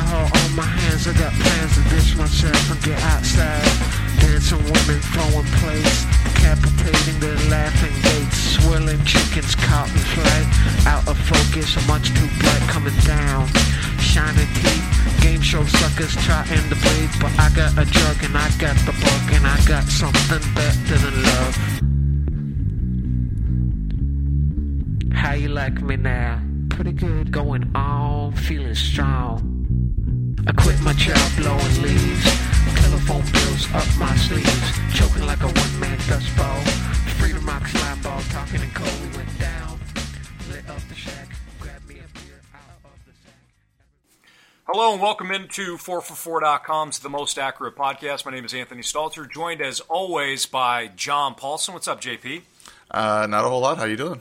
alcohol on my hands. I got plans to ditch myself and get outside. Dancing women throwing plates, decapitating their laughing gates. Swirling chickens caught in flight. Out of focus, much too bright coming down. Shining teeth, game show suckers trying to breathe. But I got a drug and I got the bug and I got something better than love. How you like me now? Pretty good. Going on, feeling strong. I quit my job blowing leaves. Telephone bills up my sleeves. Choking like a one man dust ball. Freedom rock slime ball. Talking in cold, we went down. Lit up the shack. Grabbed me a beer out of the sack. Hello and welcome into 4for4.com's The Most Accurate Podcast. My name is Anthony Stalter, joined as always by John Paulsen. What's up, JP? Uh, not a whole lot. How you doing?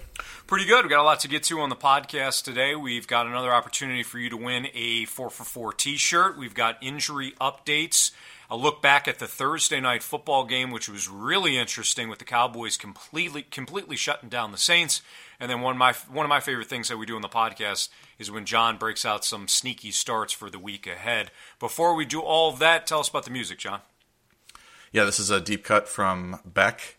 Pretty good. We've got a lot to get to on the podcast today. We've got another opportunity for you to win a 4 for 4 t shirt. We've got injury updates. A look back at the Thursday night football game, which was really interesting with the Cowboys completely completely shutting down the Saints. And then one of my one of my favorite things that we do on the podcast is when John breaks out some sneaky starts for the week ahead. Before we do all of that, tell us about the music, John. Yeah, this is a deep cut from Beck.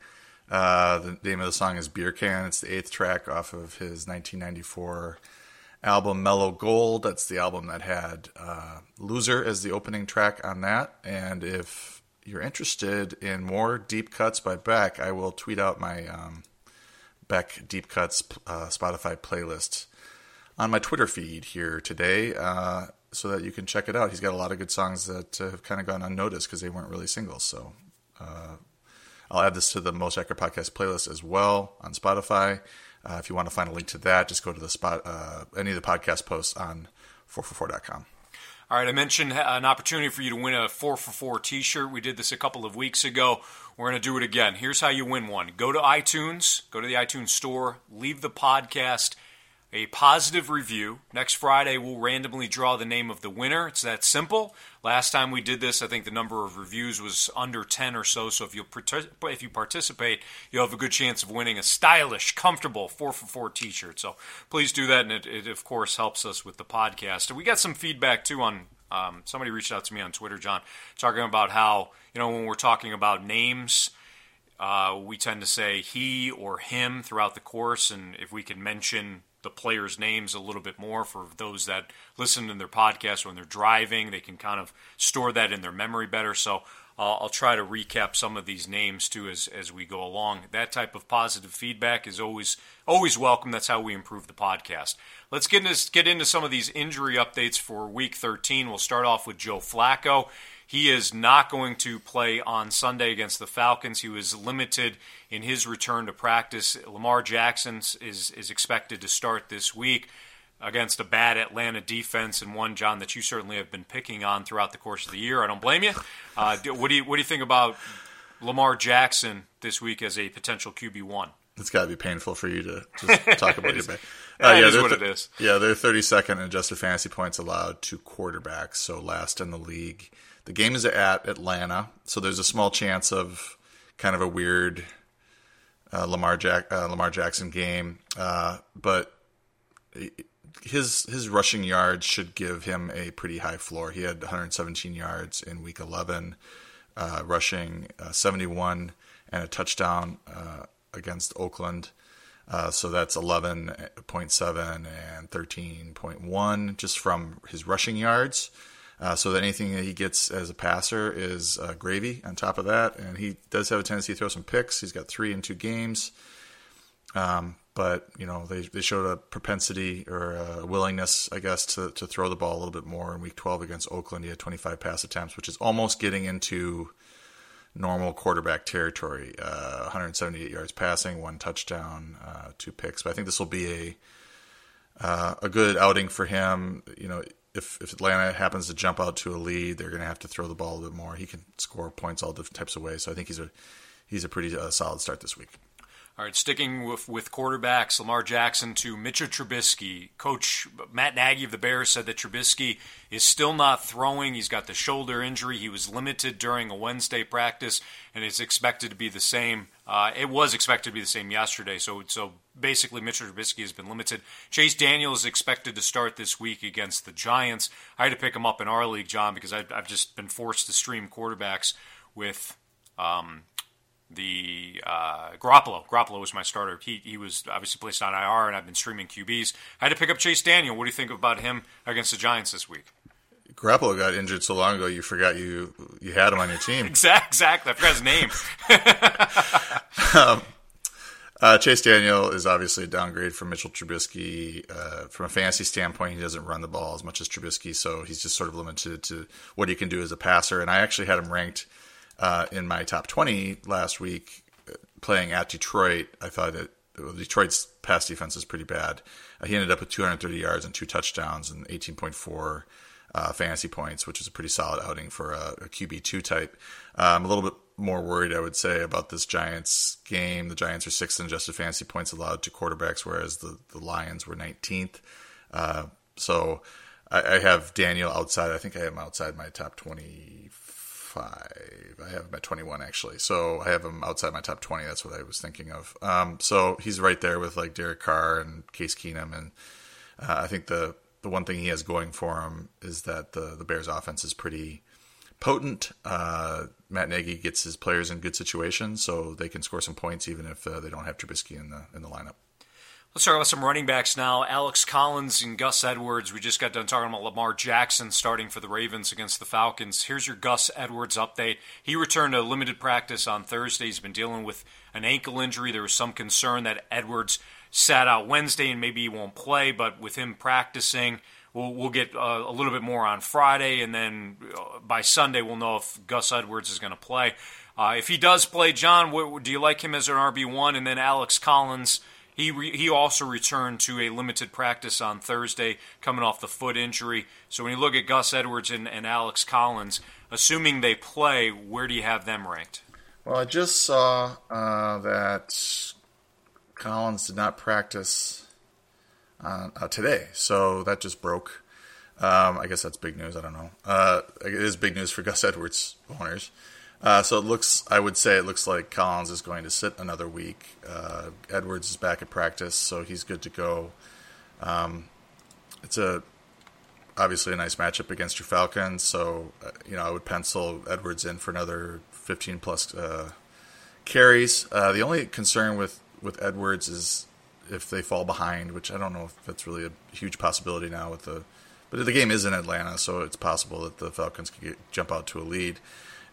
Uh, the name of the song is Beer Can. It's the eighth track off of his 1994 album Mellow Gold. That's the album that had uh, Loser as the opening track on that. And if you're interested in more deep cuts by Beck, I will tweet out my um, Beck Deep Cuts uh, Spotify playlist on my Twitter feed here today uh, so that you can check it out. He's got a lot of good songs that have kind of gone unnoticed because they weren't really singles. So uh, I'll add this to the Most Accurate Podcast playlist as well on Spotify. Uh, if you want to find a link to that, just go to the spot uh, any of the podcast posts on 4for4.com. All right, I mentioned an opportunity for you to win a 4 for 4 t shirt. We did this a couple of weeks ago. We're going to do it again. Here's how you win one go to iTunes, go to the iTunes store, leave the podcast a positive review. Next Friday, we'll randomly draw the name of the winner. It's that simple. Last time we did this, I think the number of reviews was under 10 or so. So if you if you participate, you'll have a good chance of winning a stylish, comfortable 4 for 4 t shirt. So please do that. And it, it, of course, helps us with the podcast. And we got some feedback, too, on um, somebody reached out to me on Twitter, John, talking about how, you know, when we're talking about names, uh, we tend to say he or him throughout the course. And if we can mention the players' names a little bit more for those that listen to their podcast when they're driving. They can kind of store that in their memory better. So uh, I'll try to recap some of these names too as, as we go along. That type of positive feedback is always always welcome. That's how we improve the podcast. Let's get into, get into some of these injury updates for Week 13. We'll start off with Joe Flacco. He is not going to play on Sunday against the Falcons. He was limited in his return to practice. Lamar Jackson is is expected to start this week against a bad Atlanta defense and one John that you certainly have been picking on throughout the course of the year. I don't blame you. Uh, what do you what do you think about Lamar Jackson this week as a potential QB one? It's got to be painful for you to just talk about your back. Uh, yeah, is what th- it is. Yeah, they're 32nd in adjusted fantasy points allowed to quarterbacks, so last in the league. The game is at Atlanta, so there's a small chance of kind of a weird uh, Lamar Jack uh, Lamar Jackson game, uh, but his his rushing yards should give him a pretty high floor. He had 117 yards in Week 11, uh, rushing uh, 71 and a touchdown uh, against Oakland. so that's 11.7 and 13.1 just from his rushing yards. Uh, so that anything that he gets as a passer is uh, gravy on top of that. And he does have a tendency to throw some picks. He's got three in two games. Um, but, you know, they, they showed a propensity or a willingness, I guess, to, to throw the ball a little bit more in week 12 against Oakland. He had 25 pass attempts, which is almost getting into normal quarterback territory. Uh, 178 yards passing, one touchdown, uh, two picks. But I think this will be a uh, a good outing for him. You know, if if Atlanta happens to jump out to a lead, they're going to have to throw the ball a bit more. He can score points all different types of ways. So I think he's a he's a pretty uh, solid start this week. All right, sticking with, with quarterbacks, Lamar Jackson to Mitchell Trubisky. Coach Matt Nagy of the Bears said that Trubisky is still not throwing. He's got the shoulder injury. He was limited during a Wednesday practice, and it's expected to be the same. Uh, it was expected to be the same yesterday. So, so basically, Mitchell Trubisky has been limited. Chase Daniel is expected to start this week against the Giants. I had to pick him up in our league, John, because I've, I've just been forced to stream quarterbacks with. Um, the uh, Garoppolo. Garoppolo was my starter. He, he was obviously placed on IR, and I've been streaming QBs. I had to pick up Chase Daniel. What do you think about him against the Giants this week? Garoppolo got injured so long ago, you forgot you you had him on your team. exactly. I forgot his name. um, uh, Chase Daniel is obviously a downgrade from Mitchell Trubisky. Uh, from a fantasy standpoint, he doesn't run the ball as much as Trubisky, so he's just sort of limited to what he can do as a passer. And I actually had him ranked – uh, in my top 20 last week playing at Detroit. I thought that well, Detroit's pass defense is pretty bad. Uh, he ended up with 230 yards and two touchdowns and 18.4 uh, fantasy points, which is a pretty solid outing for a, a QB2 type. Uh, I'm a little bit more worried, I would say, about this Giants game. The Giants are sixth in adjusted fantasy points allowed to quarterbacks, whereas the, the Lions were 19th. Uh, so I, I, have Daniel outside. I think I have him outside my top 20 five. I have him at 21 actually. So I have him outside my top 20. That's what I was thinking of. Um, so he's right there with like Derek Carr and Case Keenum. And uh, I think the, the one thing he has going for him is that the, the Bears offense is pretty potent. Uh, Matt Nagy gets his players in good situations so they can score some points even if uh, they don't have Trubisky in the, in the lineup. Let's talk about some running backs now. Alex Collins and Gus Edwards. We just got done talking about Lamar Jackson starting for the Ravens against the Falcons. Here's your Gus Edwards update. He returned to limited practice on Thursday. He's been dealing with an ankle injury. There was some concern that Edwards sat out Wednesday and maybe he won't play, but with him practicing, we'll, we'll get uh, a little bit more on Friday, and then uh, by Sunday we'll know if Gus Edwards is going to play. Uh, if he does play, John, what, do you like him as an RB1? And then Alex Collins he re, he also returned to a limited practice on Thursday, coming off the foot injury. So when you look at Gus Edwards and, and Alex Collins, assuming they play, where do you have them ranked? Well, I just saw uh, that Collins did not practice uh, uh, today, so that just broke. Um, I guess that's big news. I don't know. Uh, it is big news for Gus Edwards owners. Uh, so it looks, I would say, it looks like Collins is going to sit another week. Uh, Edwards is back at practice, so he's good to go. Um, it's a obviously a nice matchup against your Falcons, so uh, you know I would pencil Edwards in for another 15 plus uh, carries. Uh, the only concern with with Edwards is if they fall behind, which I don't know if that's really a huge possibility now with the. But the game is in Atlanta, so it's possible that the Falcons could get, jump out to a lead.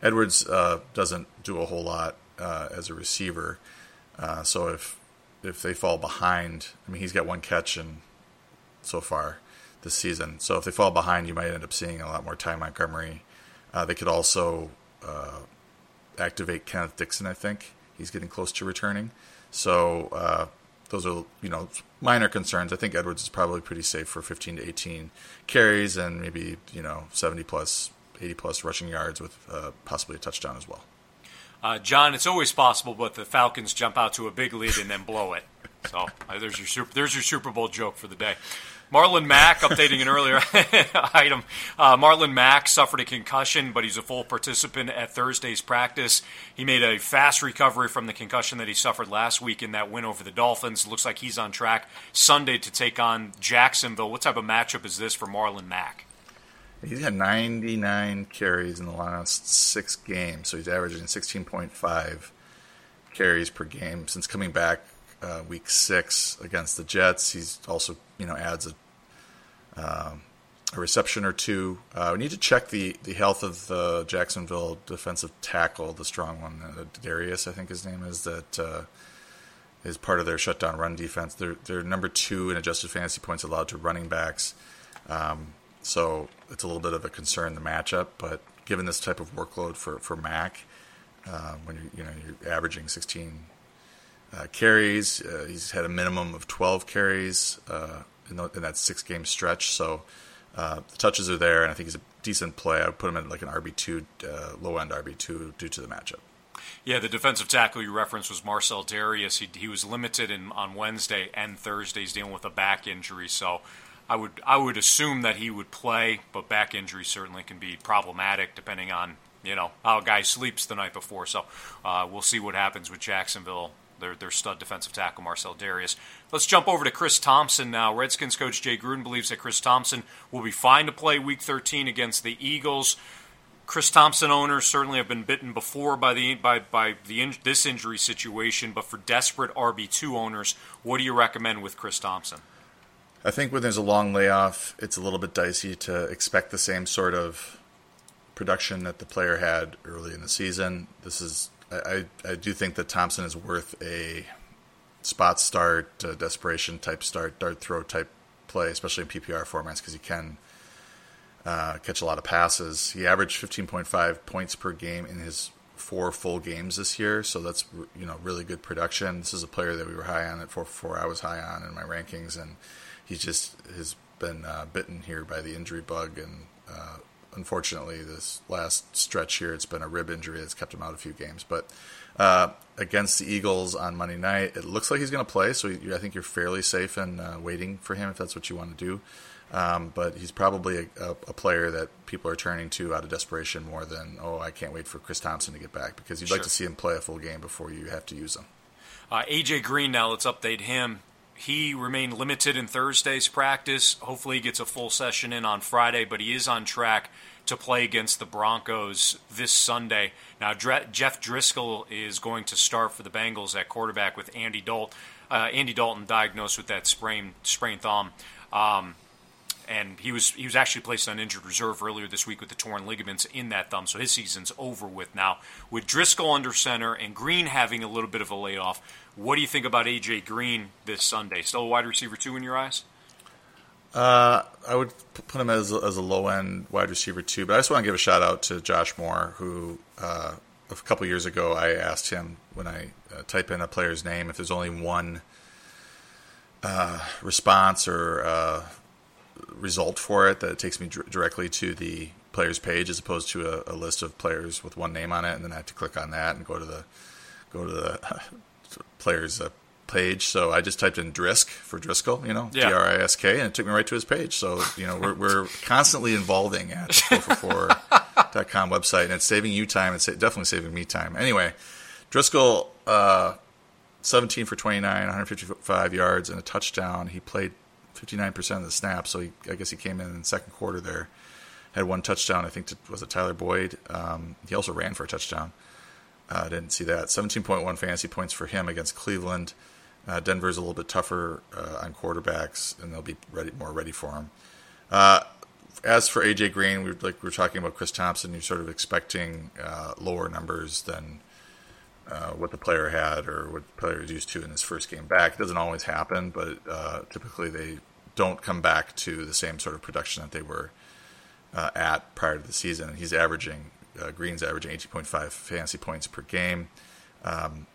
Edwards uh, doesn't do a whole lot uh, as a receiver, uh, so if if they fall behind, I mean he's got one catch in so far this season. So if they fall behind, you might end up seeing a lot more Ty Montgomery. Uh, they could also uh, activate Kenneth Dixon. I think he's getting close to returning. So uh, those are you know minor concerns. I think Edwards is probably pretty safe for 15 to 18 carries and maybe you know 70 plus 80 plus rushing yards with uh, possibly a touchdown as well. Uh, John, it's always possible, but the Falcons jump out to a big lead and then blow it. So uh, there's your super, there's your Super Bowl joke for the day. Marlon Mack, updating an earlier item. Uh, Marlon Mack suffered a concussion, but he's a full participant at Thursday's practice. He made a fast recovery from the concussion that he suffered last week in that win over the Dolphins. Looks like he's on track Sunday to take on Jacksonville. What type of matchup is this for Marlon Mack? He's had 99 carries in the last six games, so he's averaging 16.5 carries per game since coming back uh, week six against the Jets. He's also, you know, adds a um, a reception or two. Uh, we need to check the, the health of the Jacksonville defensive tackle, the strong one, uh, Dareus, I think his name is, that uh, is part of their shutdown run defense. They're, they're number two in adjusted fantasy points allowed to running backs. Um, so it's a little bit of a concern the matchup, but given this type of workload for for Mack, uh, when you're you know you're averaging 16 uh, carries, uh, he's had a minimum of 12 carries uh, in, the, in, that six game stretch. So uh, the touches are there, and I think he's a decent play. I would put him in like an RB two, uh, low end RB two, due to the matchup. Yeah, the defensive tackle you referenced was Marcel Dareus. He, he was limited in, on Wednesday and Thursday. He's dealing with a back injury, so I would I would assume that he would play, but back injury certainly can be problematic depending on you know how a guy sleeps the night before. So uh, we'll see what happens with Jacksonville. Their, their stud defensive tackle Marcel Dareus. Let's jump over to Chris Thompson now. Redskins coach Jay Gruden believes that Chris Thompson will be fine to play Week 13 against the Eagles. Chris Thompson owners certainly have been bitten before by the by by the in, this injury situation, but for desperate RB two owners, what do you recommend with Chris Thompson? I think when there's a long layoff, it's a little bit dicey to expect the same sort of production that the player had early in the season. This is I, I do think that Thompson is worth a spot start, desperation type start, dart throw type play, especially in PPR formats because he can uh, catch a lot of passes. He averaged 15.5 points per game in his four full games this year, so that's you know really good production. This is a player that we were high on at four four. I was high on in my rankings, and he just has been uh, bitten here by the injury bug, and uh, unfortunately, this last stretch here, it's been a rib injury that's kept him out a few games. But uh, against the Eagles on Monday night, it looks like he's going to play, so I think you're fairly safe in uh, waiting for him if that's what you want to do. Um, but he's probably a, a, a, player that people are turning to out of desperation more than oh I can't wait for Chris Thompson to get back because you'd sure. like to see him play a full game before you have to use him. Uh, AJ Green now let's update him. He remained limited in Thursday's practice. Hopefully he gets a full session in on Friday, but he is on track to play against the Broncos this Sunday. Now Jeff Driskel is going to start for the Bengals at quarterback with Andy Dalton. Uh, Andy Dalton diagnosed with that sprained sprained thumb. Um, and he was he was actually placed on injured reserve earlier this week with the torn ligaments in that thumb, so his season's over with now. With Driskel under center and Green having a little bit of a layoff, what do you think about AJ Green this Sunday? Still a wide receiver two in your eyes? Uh, I would put him as as a low end wide receiver too, but I just want to give a shout out to Josh Moore, who uh, a couple years ago I asked him when I uh, type in a player's name if there's only one uh, response or uh, result for it that it takes me dr- directly to the players page as opposed to a, a, list of players with one name on it, and then I have to click on that and go to the go to the players uh, page. So I just typed in Drisk for Driskel, you know, yeah. D R I S K, and it took me right to his page. So you know, we're, we're constantly involving at the 4for4.com website, and it's saving you time. It's definitely saving me time. Anyway, Driskel. uh, 17 for 29, 155 yards and a touchdown. He played 59% of the snaps. So he, I guess he came in in the second quarter there, had one touchdown. I think to, was it Tyler Boyd. Um, he also ran for a touchdown. I uh, didn't see that. 17.1 fantasy points for him against Cleveland. Uh, Denver's a little bit tougher uh, on quarterbacks, and they'll be ready, more ready for him. Uh, as for AJ Green, we like we were talking about Chris Thompson. You're sort of expecting uh, lower numbers than uh, what the player had or what the player is used to in his first game back. It doesn't always happen, but uh, typically they don't come back to the same sort of production that they were uh, at prior to the season. He's averaging uh, Green's averaging 18.5 fantasy points per game. Um,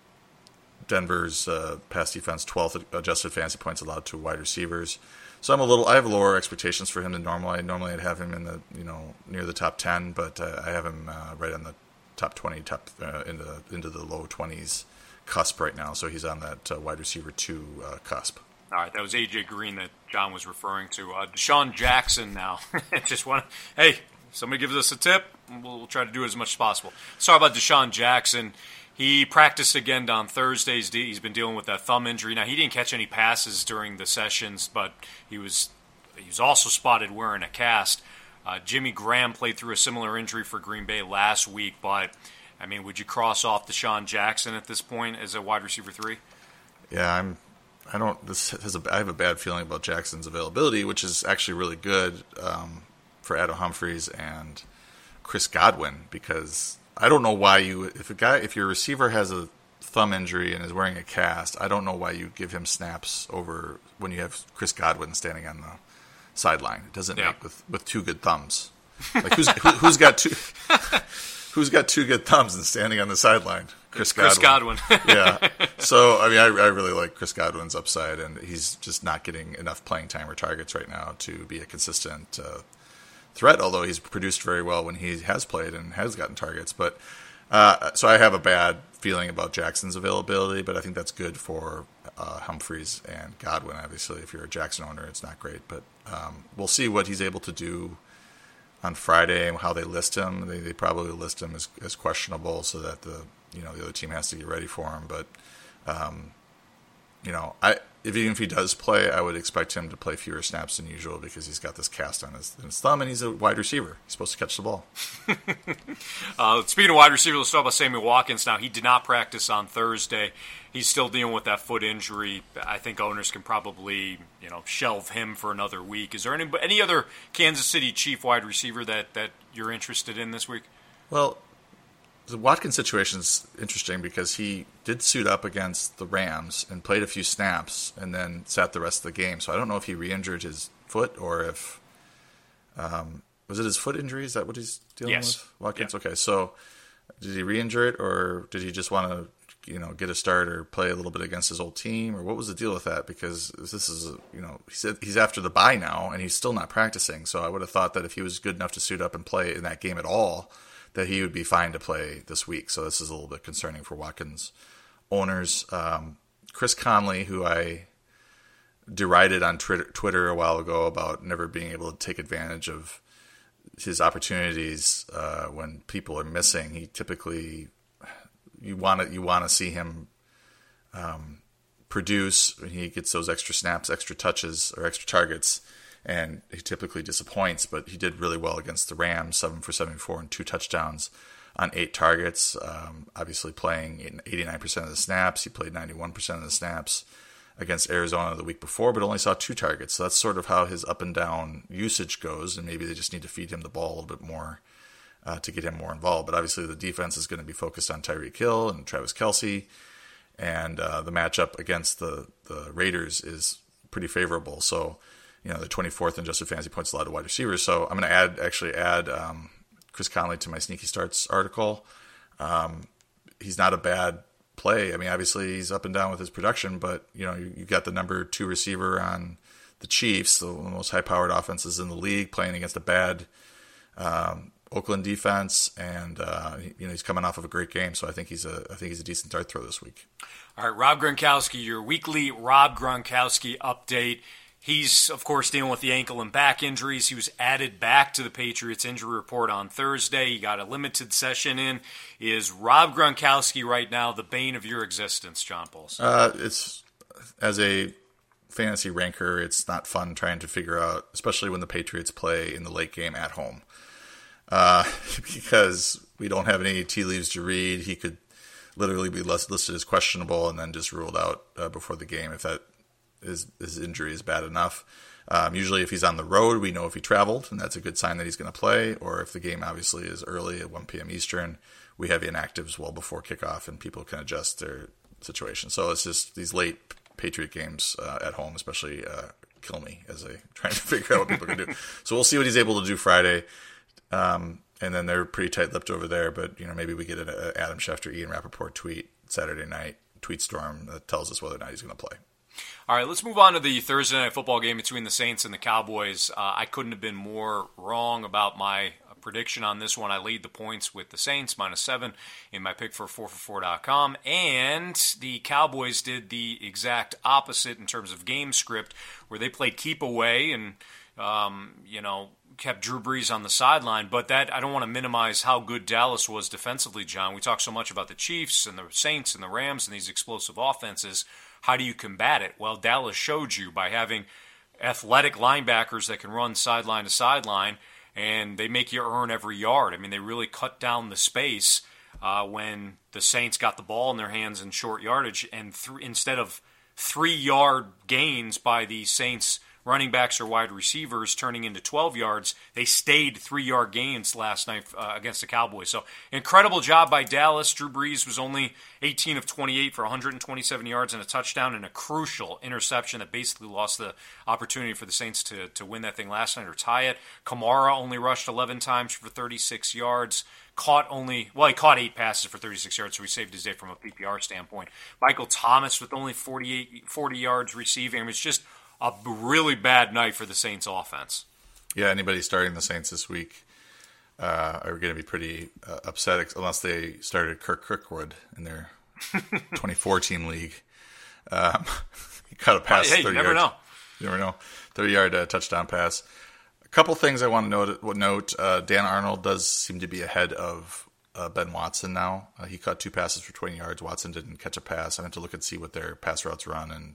Denver's uh, pass defense 12th adjusted fantasy points allowed to wide receivers. So I'm a little I have lower expectations for him than normal. I normally I'd have him in the you know near the top 10, but I have him right on the top 20, top uh, into into the low 20s cusp right now. So he's on that uh, wide receiver two uh, cusp. All right, that was AJ Green that John was referring to. Uh, DeSean Jackson now. Just want hey, somebody gives us a tip, we'll, we'll, try to do it as much as possible. Sorry about DeSean Jackson. He practiced again on Thursdays. He's been dealing with that thumb injury. Now he didn't catch any passes during the sessions, but he was he was also spotted wearing a cast. Uh, Jimmy Graham played through a similar injury for Green Bay last week, but I mean, would you cross off DeSean Jackson at this point as a wide receiver three? Yeah, I'm. I don't. This has a. I have a bad feeling about Jackson's availability, which is actually really good um, for Adam Humphries and Chris Godwin because I don't know why you if a guy if your receiver has a thumb injury and is wearing a cast, I don't know why you give him snaps over when you have Chris Godwin standing on the sideline. It doesn't yeah. make with with two good thumbs. Like who's who, has got two who's got two good thumbs and standing on the sideline? Chris Godwin. Chris Godwin. yeah. So I mean, I, I really like Chris Godwin's upside, and he's just not getting enough playing time or targets right now to be a consistent uh, threat. Although he's produced very well when he has played and has gotten targets, but. Uh, so I have a bad feeling about Jackson's availability, but I think that's good for uh, Humphries and Godwin. Obviously, if you're a Jackson owner, it's not great, but um, we'll see what he's able to do on Friday and how they list him. They, they probably list him as, as questionable, so that the you know the other team has to get ready for him. But um, you know, I if even if he does play, I would expect him to play fewer snaps than usual because he's got this cast on his, his thumb and he's a wide receiver. He's supposed to catch the ball. uh, speaking of wide receiver, let's talk about Sammy Watkins now. He did not practice on Thursday. He's still dealing with that foot injury. I think owners can probably, you know, shelve him for another week. Is there any any other Kansas City Chief wide receiver that, that you're interested in this week? Well, the Watkins situation is interesting because he did suit up against the Rams and played a few snaps and then sat the rest of the game. So I don't know if he re-injured his foot or if um, was it his foot injury? Is that what he's dealing yes. with? Watkins. Yeah. Okay, so did he re-injure it or did he just want to you know get a start or play a little bit against his old team or what was the deal with that? Because this is you know he said he's after the bye now and he's still not practicing. So I would have thought that if he was good enough to suit up and play in that game at all that he would be fine to play this week. So this is a little bit concerning for Watkins owners. Um, Chris Conley, who I derided on Twitter a while ago about never being able to take advantage of his opportunities uh, when people are missing. He typically you want to you want to see him um, produce. When he gets those extra snaps, extra touches, or extra targets and he typically disappoints, but he did really well against the Rams, seven for seventy-four and two touchdowns on eight targets. Um, obviously, playing eighty-nine percent of the snaps, he played ninety-one percent of the snaps against Arizona the week before, but only saw two targets. So that's sort of how his up and down usage goes, and maybe they just need to feed him the ball a little bit more. Uh, to get him more involved, but obviously the defense is going to be focused on Tyreek Hill and Travis Kelce, and uh, the matchup against the the Raiders is pretty favorable. So you know, the 24th in adjusted fantasy points allowed to wide receivers. So I'm going to add actually add um, Chris Conley to my sneaky starts article. Um, he's not a bad play. I mean, obviously he's up and down with his production, but you know, you, you got the number two receiver on the Chiefs, the most high-powered offenses in the league, playing against a bad um, Oakland defense, and uh, you know he's coming off of a great game, so I think he's a I think he's a decent dart throw this week. All right, Rob Gronkowski, your weekly Rob Gronkowski update. He's, of course, dealing with the ankle and back injuries. He was added back to the Patriots injury report on Thursday. He got a limited session in. Is Rob Gronkowski right now the bane of your existence, John Pauls? Uh, it's as a fantasy ranker, it's not fun trying to figure out, especially when the Patriots play in the late game at home, uh, because we don't have any tea leaves to read. He could literally be listed as questionable and then just ruled out uh, before the game if that his, his injury is bad enough. Um, usually, if he's on the road, we know if he traveled, and that's a good sign that he's going to play. Or if the game obviously is early at 1 p.m. Eastern, we have inactives well before kickoff, and people can adjust their situation. So it's just these late Patriot games uh, at home, especially, uh, kill me as I try to figure out what people can do. So we'll see what he's able to do Friday. Um, and then they're pretty tight-lipped over there, but you know maybe we get an Adam Schefter, Ian Rapoport tweet Saturday night tweet storm that tells us whether or not he's going to play. All right, let's move on to the Thursday night football game between the Saints and the Cowboys. Uh, I couldn't have been more wrong about my prediction on this one. I lead the points with the Saints minus seven in my pick for 4for4.com. And the Cowboys did the exact opposite in terms of game script, where they played keep away and, um, you know, kept Drew Brees on the sideline. But that I don't want to minimize how good Dallas was defensively, John. We talk so much about the Chiefs and the Saints and the Rams and these explosive offenses. How do you combat it? Well, Dallas showed you by having athletic linebackers that can run sideline to sideline, and they make you earn every yard. I mean, they really cut down the space uh, when the Saints got the ball in their hands in short yardage, and th- instead of three yard gains by the Saints running backs or wide receivers turning into 12 yards. They stayed three yard gains last night uh, against the Cowboys. So incredible job by Dallas. Drew Brees was only 18 of 28 for 127 yards and a touchdown and a crucial interception that basically lost the opportunity for the Saints to, to win that thing last night or tie it. Kamara only rushed 11 times for 36 yards caught only well he caught eight passes for 36 yards so he saved his day from a ppr standpoint michael thomas with only 48 40 yards receiving it's just a really bad night for the Saints offense. Yeah, anybody starting the Saints this week, uh, are going to be pretty uh, upset unless they started Kirk Kirkwood in their 2014 league. Um, he caught a pass. Hey, you never yards. know. You never know. 30 yard uh, touchdown pass. A couple things I want to note. Note uh, Dan Arnold does seem to be ahead of uh, Ben Watson now. Uh, he caught two passes for 20 yards. Watson didn't catch a pass. I went to look and see what their pass routes run and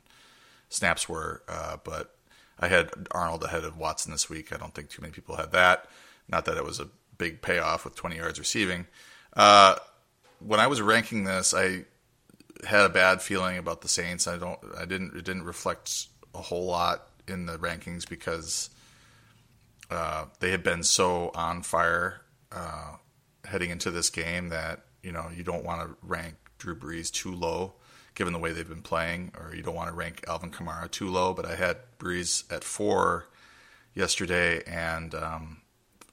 snaps were, uh, but I had Arnold ahead of Watson this week. I don't think too many people had that. Not that it was a big payoff with 20 yards receiving. Uh, when I was ranking this, I had a bad feeling about the Saints. I don't. I didn't. It didn't reflect a whole lot in the rankings because uh, they had been so on fire uh, heading into this game that you know you don't want to rank Drew Brees too low given the way they've been playing, or you don't want to rank Alvin Kamara too low. But I had Brees at four yesterday and um,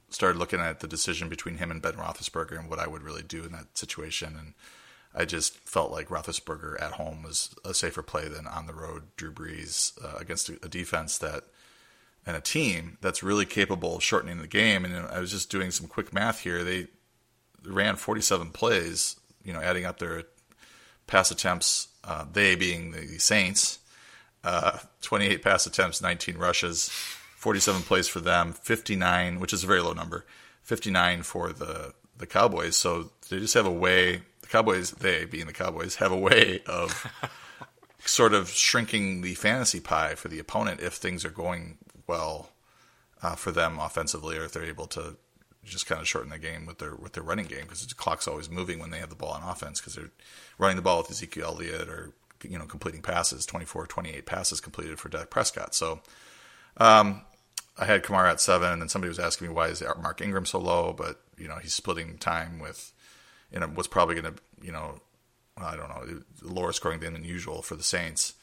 started looking at the decision between him and Ben Roethlisberger and what I would really do in that situation. And I just felt like Roethlisberger at home was a safer play than on the road Drew Brees uh, against a, a defense that and a team that's really capable of shortening the game. And I was just doing some quick math here. They ran 47 plays, you know, adding up their pass attempts, uh, they being the Saints, uh, 28 pass attempts, 19 rushes, 47 plays for them, 59, which is a very low number, 59 for the, the Cowboys. So they just have a way, the Cowboys, they being the Cowboys, have a way of sort of shrinking the fantasy pie for the opponent if things are going well uh, for them offensively, or if they're able to just kind of shorten the game with their with their running game because the clock's always moving when they have the ball on offense because they're running the ball with Ezekiel Elliott or you know completing passes 24 28 passes completed for Dak Prescott. So um, I had Kamara at seven and then somebody was asking me why is Mark Ingram so low? But you know he's splitting time with know what's probably going to you know I don't know lower scoring than usual for the Saints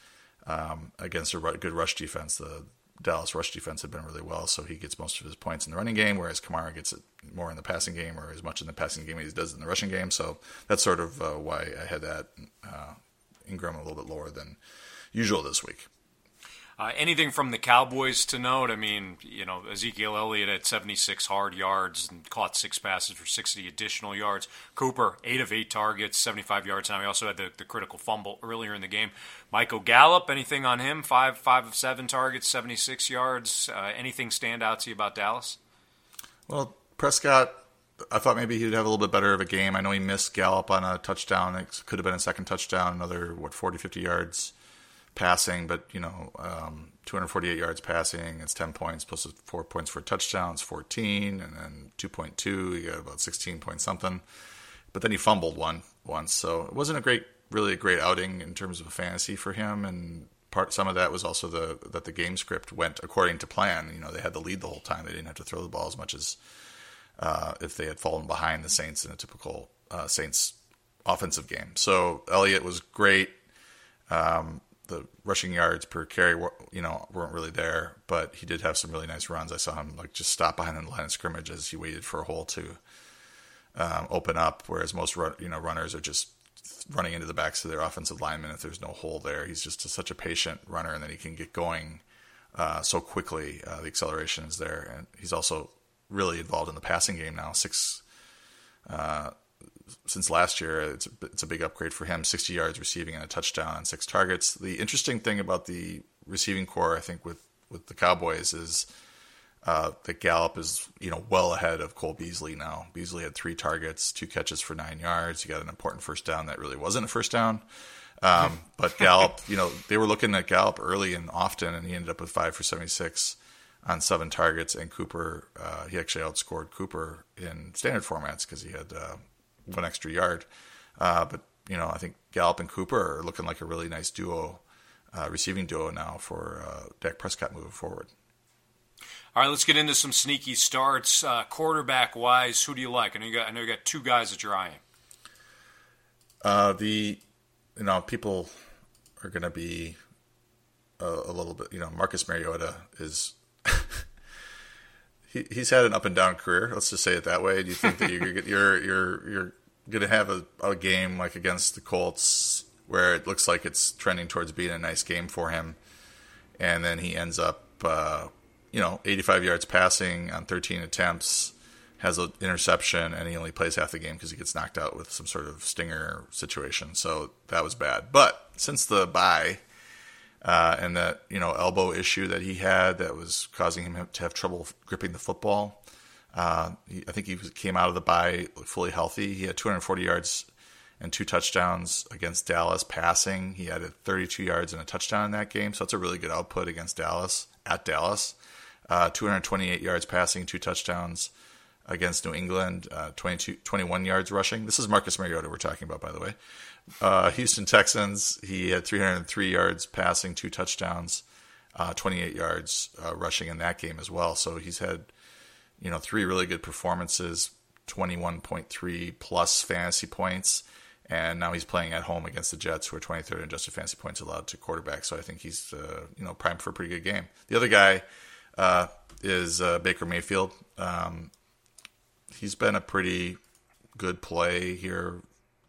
um, against a good rush defense the Dallas rush defense had been really well, so he gets most of his points in the running game, whereas Kamara gets it more in the passing game, or as much in the passing game as he does in the rushing game. So that's sort of uh, why I had that uh, Ingram a little bit lower than usual this week. Uh, anything from the Cowboys to note? I mean, you know, Ezekiel Elliott had 76 hard yards and caught six passes for 60 additional yards. Cooper, eight of eight targets, 75 yards. Now he also had the, the critical fumble earlier in the game. Michael Gallup, anything on him? Five, five of seven targets, 76 yards. Uh, anything stand out to you about Dallas? Well, Prescott, I thought maybe he'd have a little bit better of a game. I know he missed Gallup on a touchdown. It could have been a second touchdown, another, what, 40, 50 yards passing, but you know, um, 248 yards passing, it's 10 points plus four points for touchdowns, 14, and then 2.2, you got about 16 point something. But then he fumbled one once, so it wasn't a great, really a great outing in terms of fantasy for him. And part some of that was also the that the game script went according to plan. You know, they had the lead the whole time; they didn't have to throw the ball as much as uh, if they had fallen behind the Saints in a typical uh, Saints offensive game. So Elliott was great. Um, the rushing yards per carry, you know, weren't really there, but he did have some really nice runs. I saw him like just stop behind the line of scrimmage as he waited for a hole to um, open up. Whereas most run, you know runners are just running into the backs of their offensive linemen if there's no hole there. He's just a, such a patient runner, and then he can get going uh, so quickly. Uh, the acceleration is there, and he's also really involved in the passing game now. Six. Uh, since last year. It's a, it's a big upgrade for him. 60 yards receiving and a touchdown on six targets. The interesting thing about the receiving corps, I think, with with the Cowboys is uh, that Gallup is you know well ahead of Cole Beasley now. Beasley had three targets, two catches for nine yards. He got an important first down that really wasn't a first down. Um, but Gallup, you know, they were looking at Gallup early and often, and he ended up with five for 76 on seven targets. And Cooper, uh, he actually outscored Cooper in standard formats because he had uh, one extra yard. Uh, but you know, I think Gallup and Cooper are looking like a really nice duo, uh, receiving duo now for uh, Dak Prescott moving forward. All right, let's get into some sneaky starts. Uh, quarterback wise, who do you like? I know you got, I know you got two guys that you're eyeing. Uh, the you know people are going to be a, a, little bit. You know, Marcus Mariota is. he, he's had an up and down career. Let's just say it that way. Do you think that you're you're you're you're going to have a, a game like against the Colts where it looks like it's trending towards being a nice game for him, and then he ends up, uh, you know, 85 yards passing on 13 attempts, has an interception and he only plays half the game because he gets knocked out with some sort of stinger situation. So that was bad. But since the bye uh, and that you know elbow issue that he had that was causing him to have trouble gripping the football, uh, he, I think he came out of the bye fully healthy. He had 240 yards and two touchdowns against Dallas passing. He added 32 yards and a touchdown in that game, so that's a really good output against Dallas at Dallas. Uh, 228 yards passing, two touchdowns against New England, uh, 22, 21 yards rushing. This is Marcus Mariota we're talking about, by the way. Uh, Houston Texans, he had 303 yards passing, two touchdowns, uh, 28 yards uh, rushing in that game as well. So he's had, you know, three really good performances, 21.3 plus fantasy points. And now he's playing at home against the Jets, who are 23rd in adjusted fantasy points allowed to quarterback. So I think he's, uh, you know, primed for a pretty good game. The other guy uh, is Baker Mayfield. Um, he's been a pretty good play here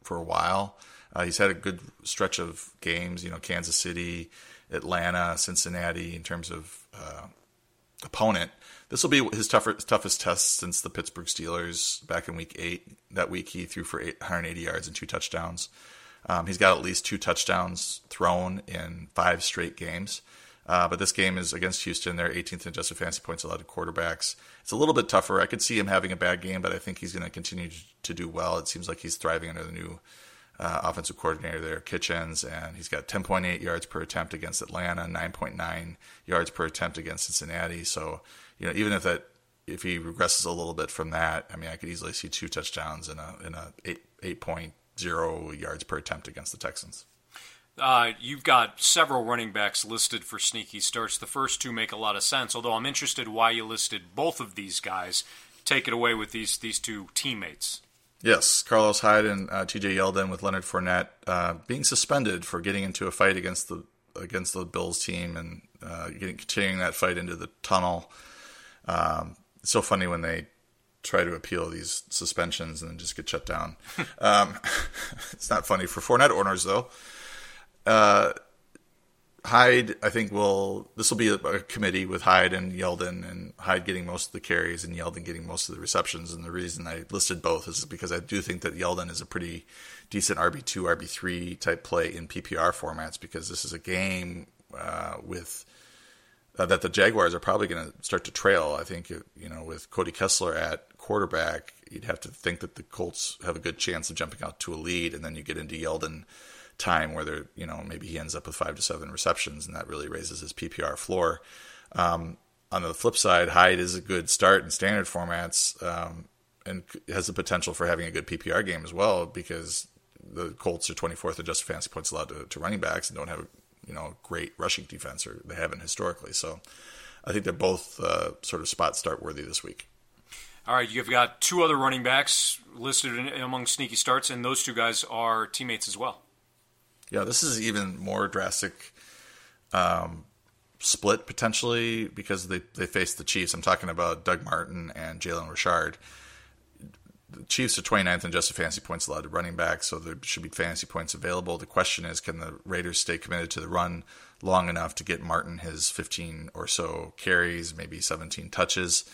for a while. Uh, he's had a good stretch of games, you know, Kansas City, Atlanta, Cincinnati, in terms of uh, opponent. This will be his tougher, toughest test since the Pittsburgh Steelers back in Week Eight. That week, he threw for 180 yards and two touchdowns. Um, he's got at least two touchdowns thrown in five straight games. Uh, but this game is against Houston. They're 18th in adjusted fantasy points allowed to quarterbacks. It's a little bit tougher. I could see him having a bad game, but I think he's going to continue to do well. It seems like he's thriving under the new uh, offensive coordinator there, Kitchens, and he's got 10.8 yards per attempt against Atlanta, 9.9 yards per attempt against Cincinnati. So, you know, even if that if he regresses a little bit from that, I mean, I could easily see two touchdowns in a in a eight yards per attempt against the Texans. Uh, you've got several running backs listed for sneaky starts. The first two make a lot of sense, although I'm interested why you listed both of these guys. Take it away with these these two teammates. Yes, Carlos Hyde and uh, T.J. Yeldon with Leonard Fournette uh, being suspended for getting into a fight against the against the Bills team and uh, getting continuing that fight into the tunnel. Um, it's so funny when they try to appeal these suspensions and then just get shut down. um, it's not funny for Fournette owners though. Uh, Hyde, I think will this will be a, a, committee with Hyde and Yeldon, and Hyde getting most of the carries and Yeldon getting most of the receptions. And the reason I listed both is because I do think that Yeldon is a pretty decent RB two, RB three type play in PPR formats because this is a game uh, with uh, that the Jaguars are probably going to start to trail. I think you know with Cody Kessler at quarterback, you'd have to think that the Colts have a good chance of jumping out to a lead, and then you get into Yeldon time where they're, you know, maybe he ends up with five to seven receptions and that really raises his PPR floor. Um, on the flip side, Hyde is a good start in standard formats um, and has the potential for having a good PPR game as well because the Colts are 24th adjusted fantasy points allowed to, to running backs and don't have, you know, great rushing defense or they haven't historically. So I think they're both uh, sort of spot start worthy this week. All right, you've got two other running backs listed in, among sneaky starts, and those two guys are teammates as well. Yeah, this is even more drastic um, split potentially because they, they face the Chiefs. I'm talking about Doug Martin and Jalen Richard. The Chiefs are 29th in adjusted fantasy points allowed to running back, so there should be fantasy points available. The question is, can the Raiders stay committed to the run long enough to get Martin his 15 or so carries, maybe 17 touches?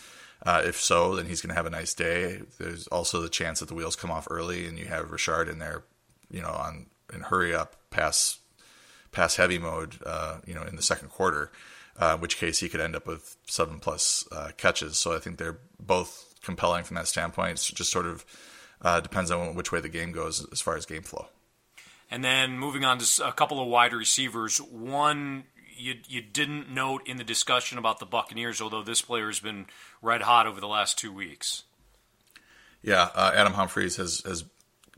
Uh, if so, then he's going to have a nice day. There's also the chance that the wheels come off early and you have Richard in there, you know, on and hurry up pass pass heavy mode, uh, you know, in the second quarter, uh, which case he could end up with seven plus uh, catches. So I think they're both compelling from that standpoint. It just sort of uh, depends on which way the game goes as far as game flow. And then moving on to a couple of wide receivers. One you you didn't note in the discussion about the Buccaneers, although this player has been red hot over the last two weeks. Yeah, uh, Adam Humphries has has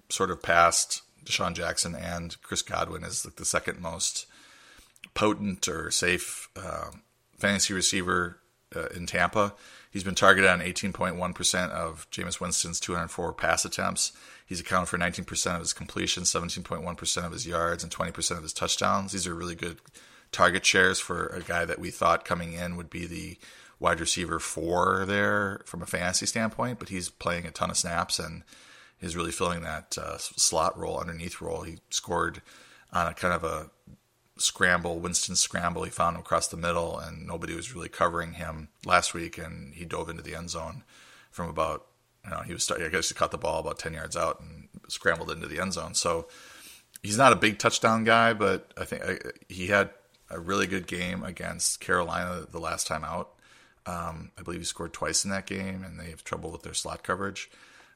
sort of passed DeSean Jackson and Chris Godwin is like the second most potent or safe uh, fantasy receiver uh, in Tampa. He's been targeted on 18.1% of Jameis Winston's 204 pass attempts. He's accounted for 19% of his completions, 17.1% of his yards, and 20% of his touchdowns. These are really good target shares for a guy that we thought coming in would be the wide receiver four there from a fantasy standpoint, but he's playing a ton of snaps and is really filling that uh, slot role, underneath role. He scored on a kind of a scramble, Winston scramble. He found him across the middle, and nobody was really covering him last week, and he dove into the end zone from about You know, he was I guess he caught the ball about ten yards out and scrambled into the end zone. So he's not a big touchdown guy, but I think he had a really good game against Carolina the last time out. Um, I believe he scored twice in that game, and they have trouble with their slot coverage.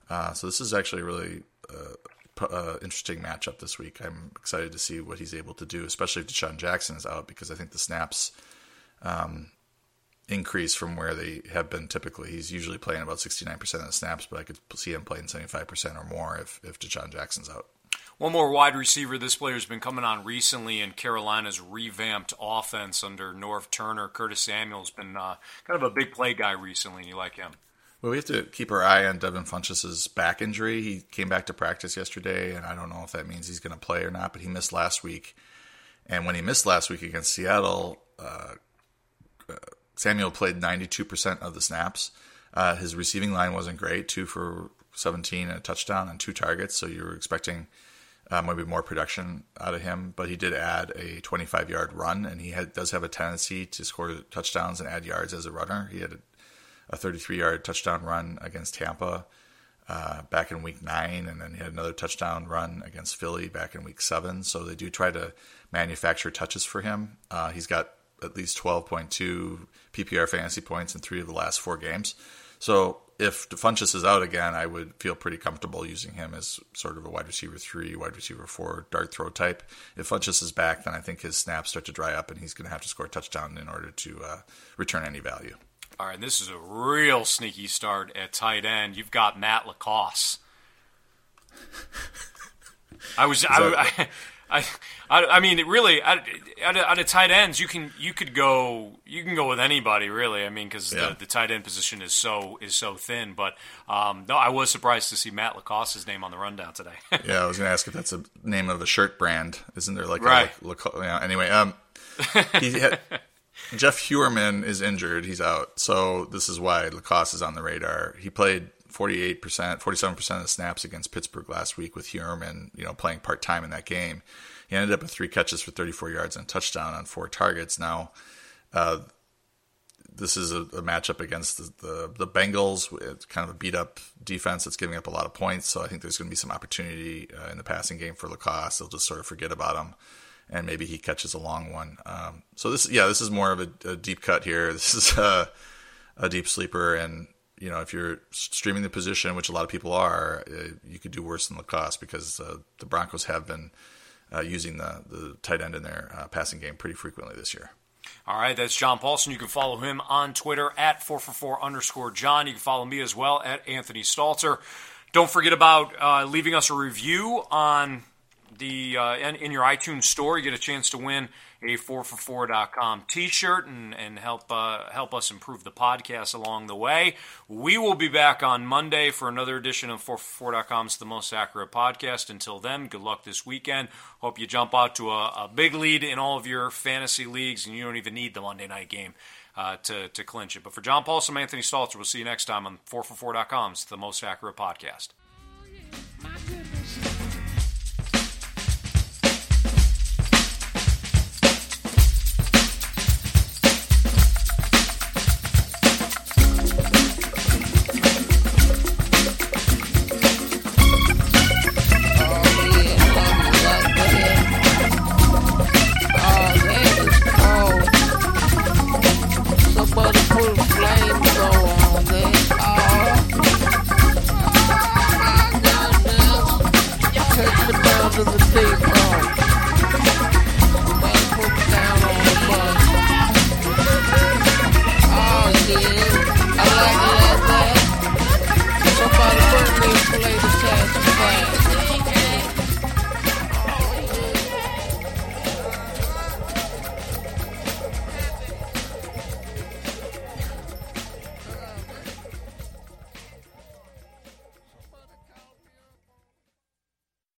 Uh, so this is actually a really uh, uh, interesting matchup this week. I'm excited to see what he's able to do, especially if DeSean Jackson is out, because I think the snaps um, increase from where they have been typically. He's usually playing about 69% of the snaps, but I could see him playing 75% or more if, if DeSean Jackson's out. One more wide receiver. This player's been coming on recently in Carolina's revamped offense under Norv Turner. Curtis Samuel's been uh, kind of a big play guy recently. and You like him? Well, we have to keep our eye on Devin Funchess's back injury. He came back to practice yesterday, and I don't know if that means he's going to play or not. But he missed last week, and when he missed last week against Seattle, uh, uh, Samuel played 92% of the snaps. Uh, his receiving line wasn't great, two for 17 and a touchdown and two targets. So you were expecting uh, maybe more production out of him, but he did add a 25 yard run, and he had, does have a tendency to score touchdowns and add yards as a runner. He had a, a 33 yard touchdown run against Tampa uh, back in week nine, and then he had another touchdown run against Philly back in week seven. So they do try to manufacture touches for him. Uh, he's got at least 12.2 PPR fantasy points in three of the last four games. So if Funchess is out again, I would feel pretty comfortable using him as sort of a wide receiver three, wide receiver four, dart throw type. If Funchess is back, then I think his snaps start to dry up, and he's going to have to score a touchdown in order to uh, return any value. All right, this is a real sneaky start at tight end. You've got Matt LaCosse. I was I, I, I, I, I mean, really at, at, a, at a tight ends, you can you could go you can go with anybody really. I mean, because yeah. the, the tight end position is so is so thin. But um, no, I was surprised to see Matt LaCosse's name on the rundown today. yeah, I was going to ask if that's a name of a shirt brand. Isn't there like right? A, anyway, um, had, Jeff Heuerman is injured. He's out. So this is why LaCosse is on the radar. He played 48%, 47% of the snaps against Pittsburgh last week with Heuerman, you know, playing part time in that game. He ended up with three catches for 34 yards and a touchdown on four targets. Now, uh, this is a, a matchup against the, the, the Bengals. It's kind of a beat up defense that's giving up a lot of points. So I think there's going to be some opportunity uh, in the passing game for LaCosse. They'll just sort of forget about him, and maybe he catches a long one. Um, so this, yeah, this is more of a, a deep cut here. This is a, a deep sleeper, and you know, if you're streaming the position, which a lot of people are, uh, you could do worse than LaCosse because uh, the Broncos have been uh, using the, the tight end in their uh, passing game pretty frequently this year. All right, that's John Paulsen. You can follow him on Twitter at 4for4 underscore John. You can follow me as well at Anthony Stalter. Don't forget about uh, leaving us a review on the uh, in, in, your iTunes store. You get a chance to win a 4for4.com t-shirt and, and help uh, help us improve the podcast along the way. We will be back on Monday for another edition of 4for4.com's The Most Accurate Podcast. Until then, good luck this weekend. Hope you jump out to a, a big lead in all of your fantasy leagues and you don't even need the Monday night game. Uh, to, to clinch it. But for John Paulsen, Anthony Stalter, we'll see you next time on 4for4.com's The Most Accurate Podcast.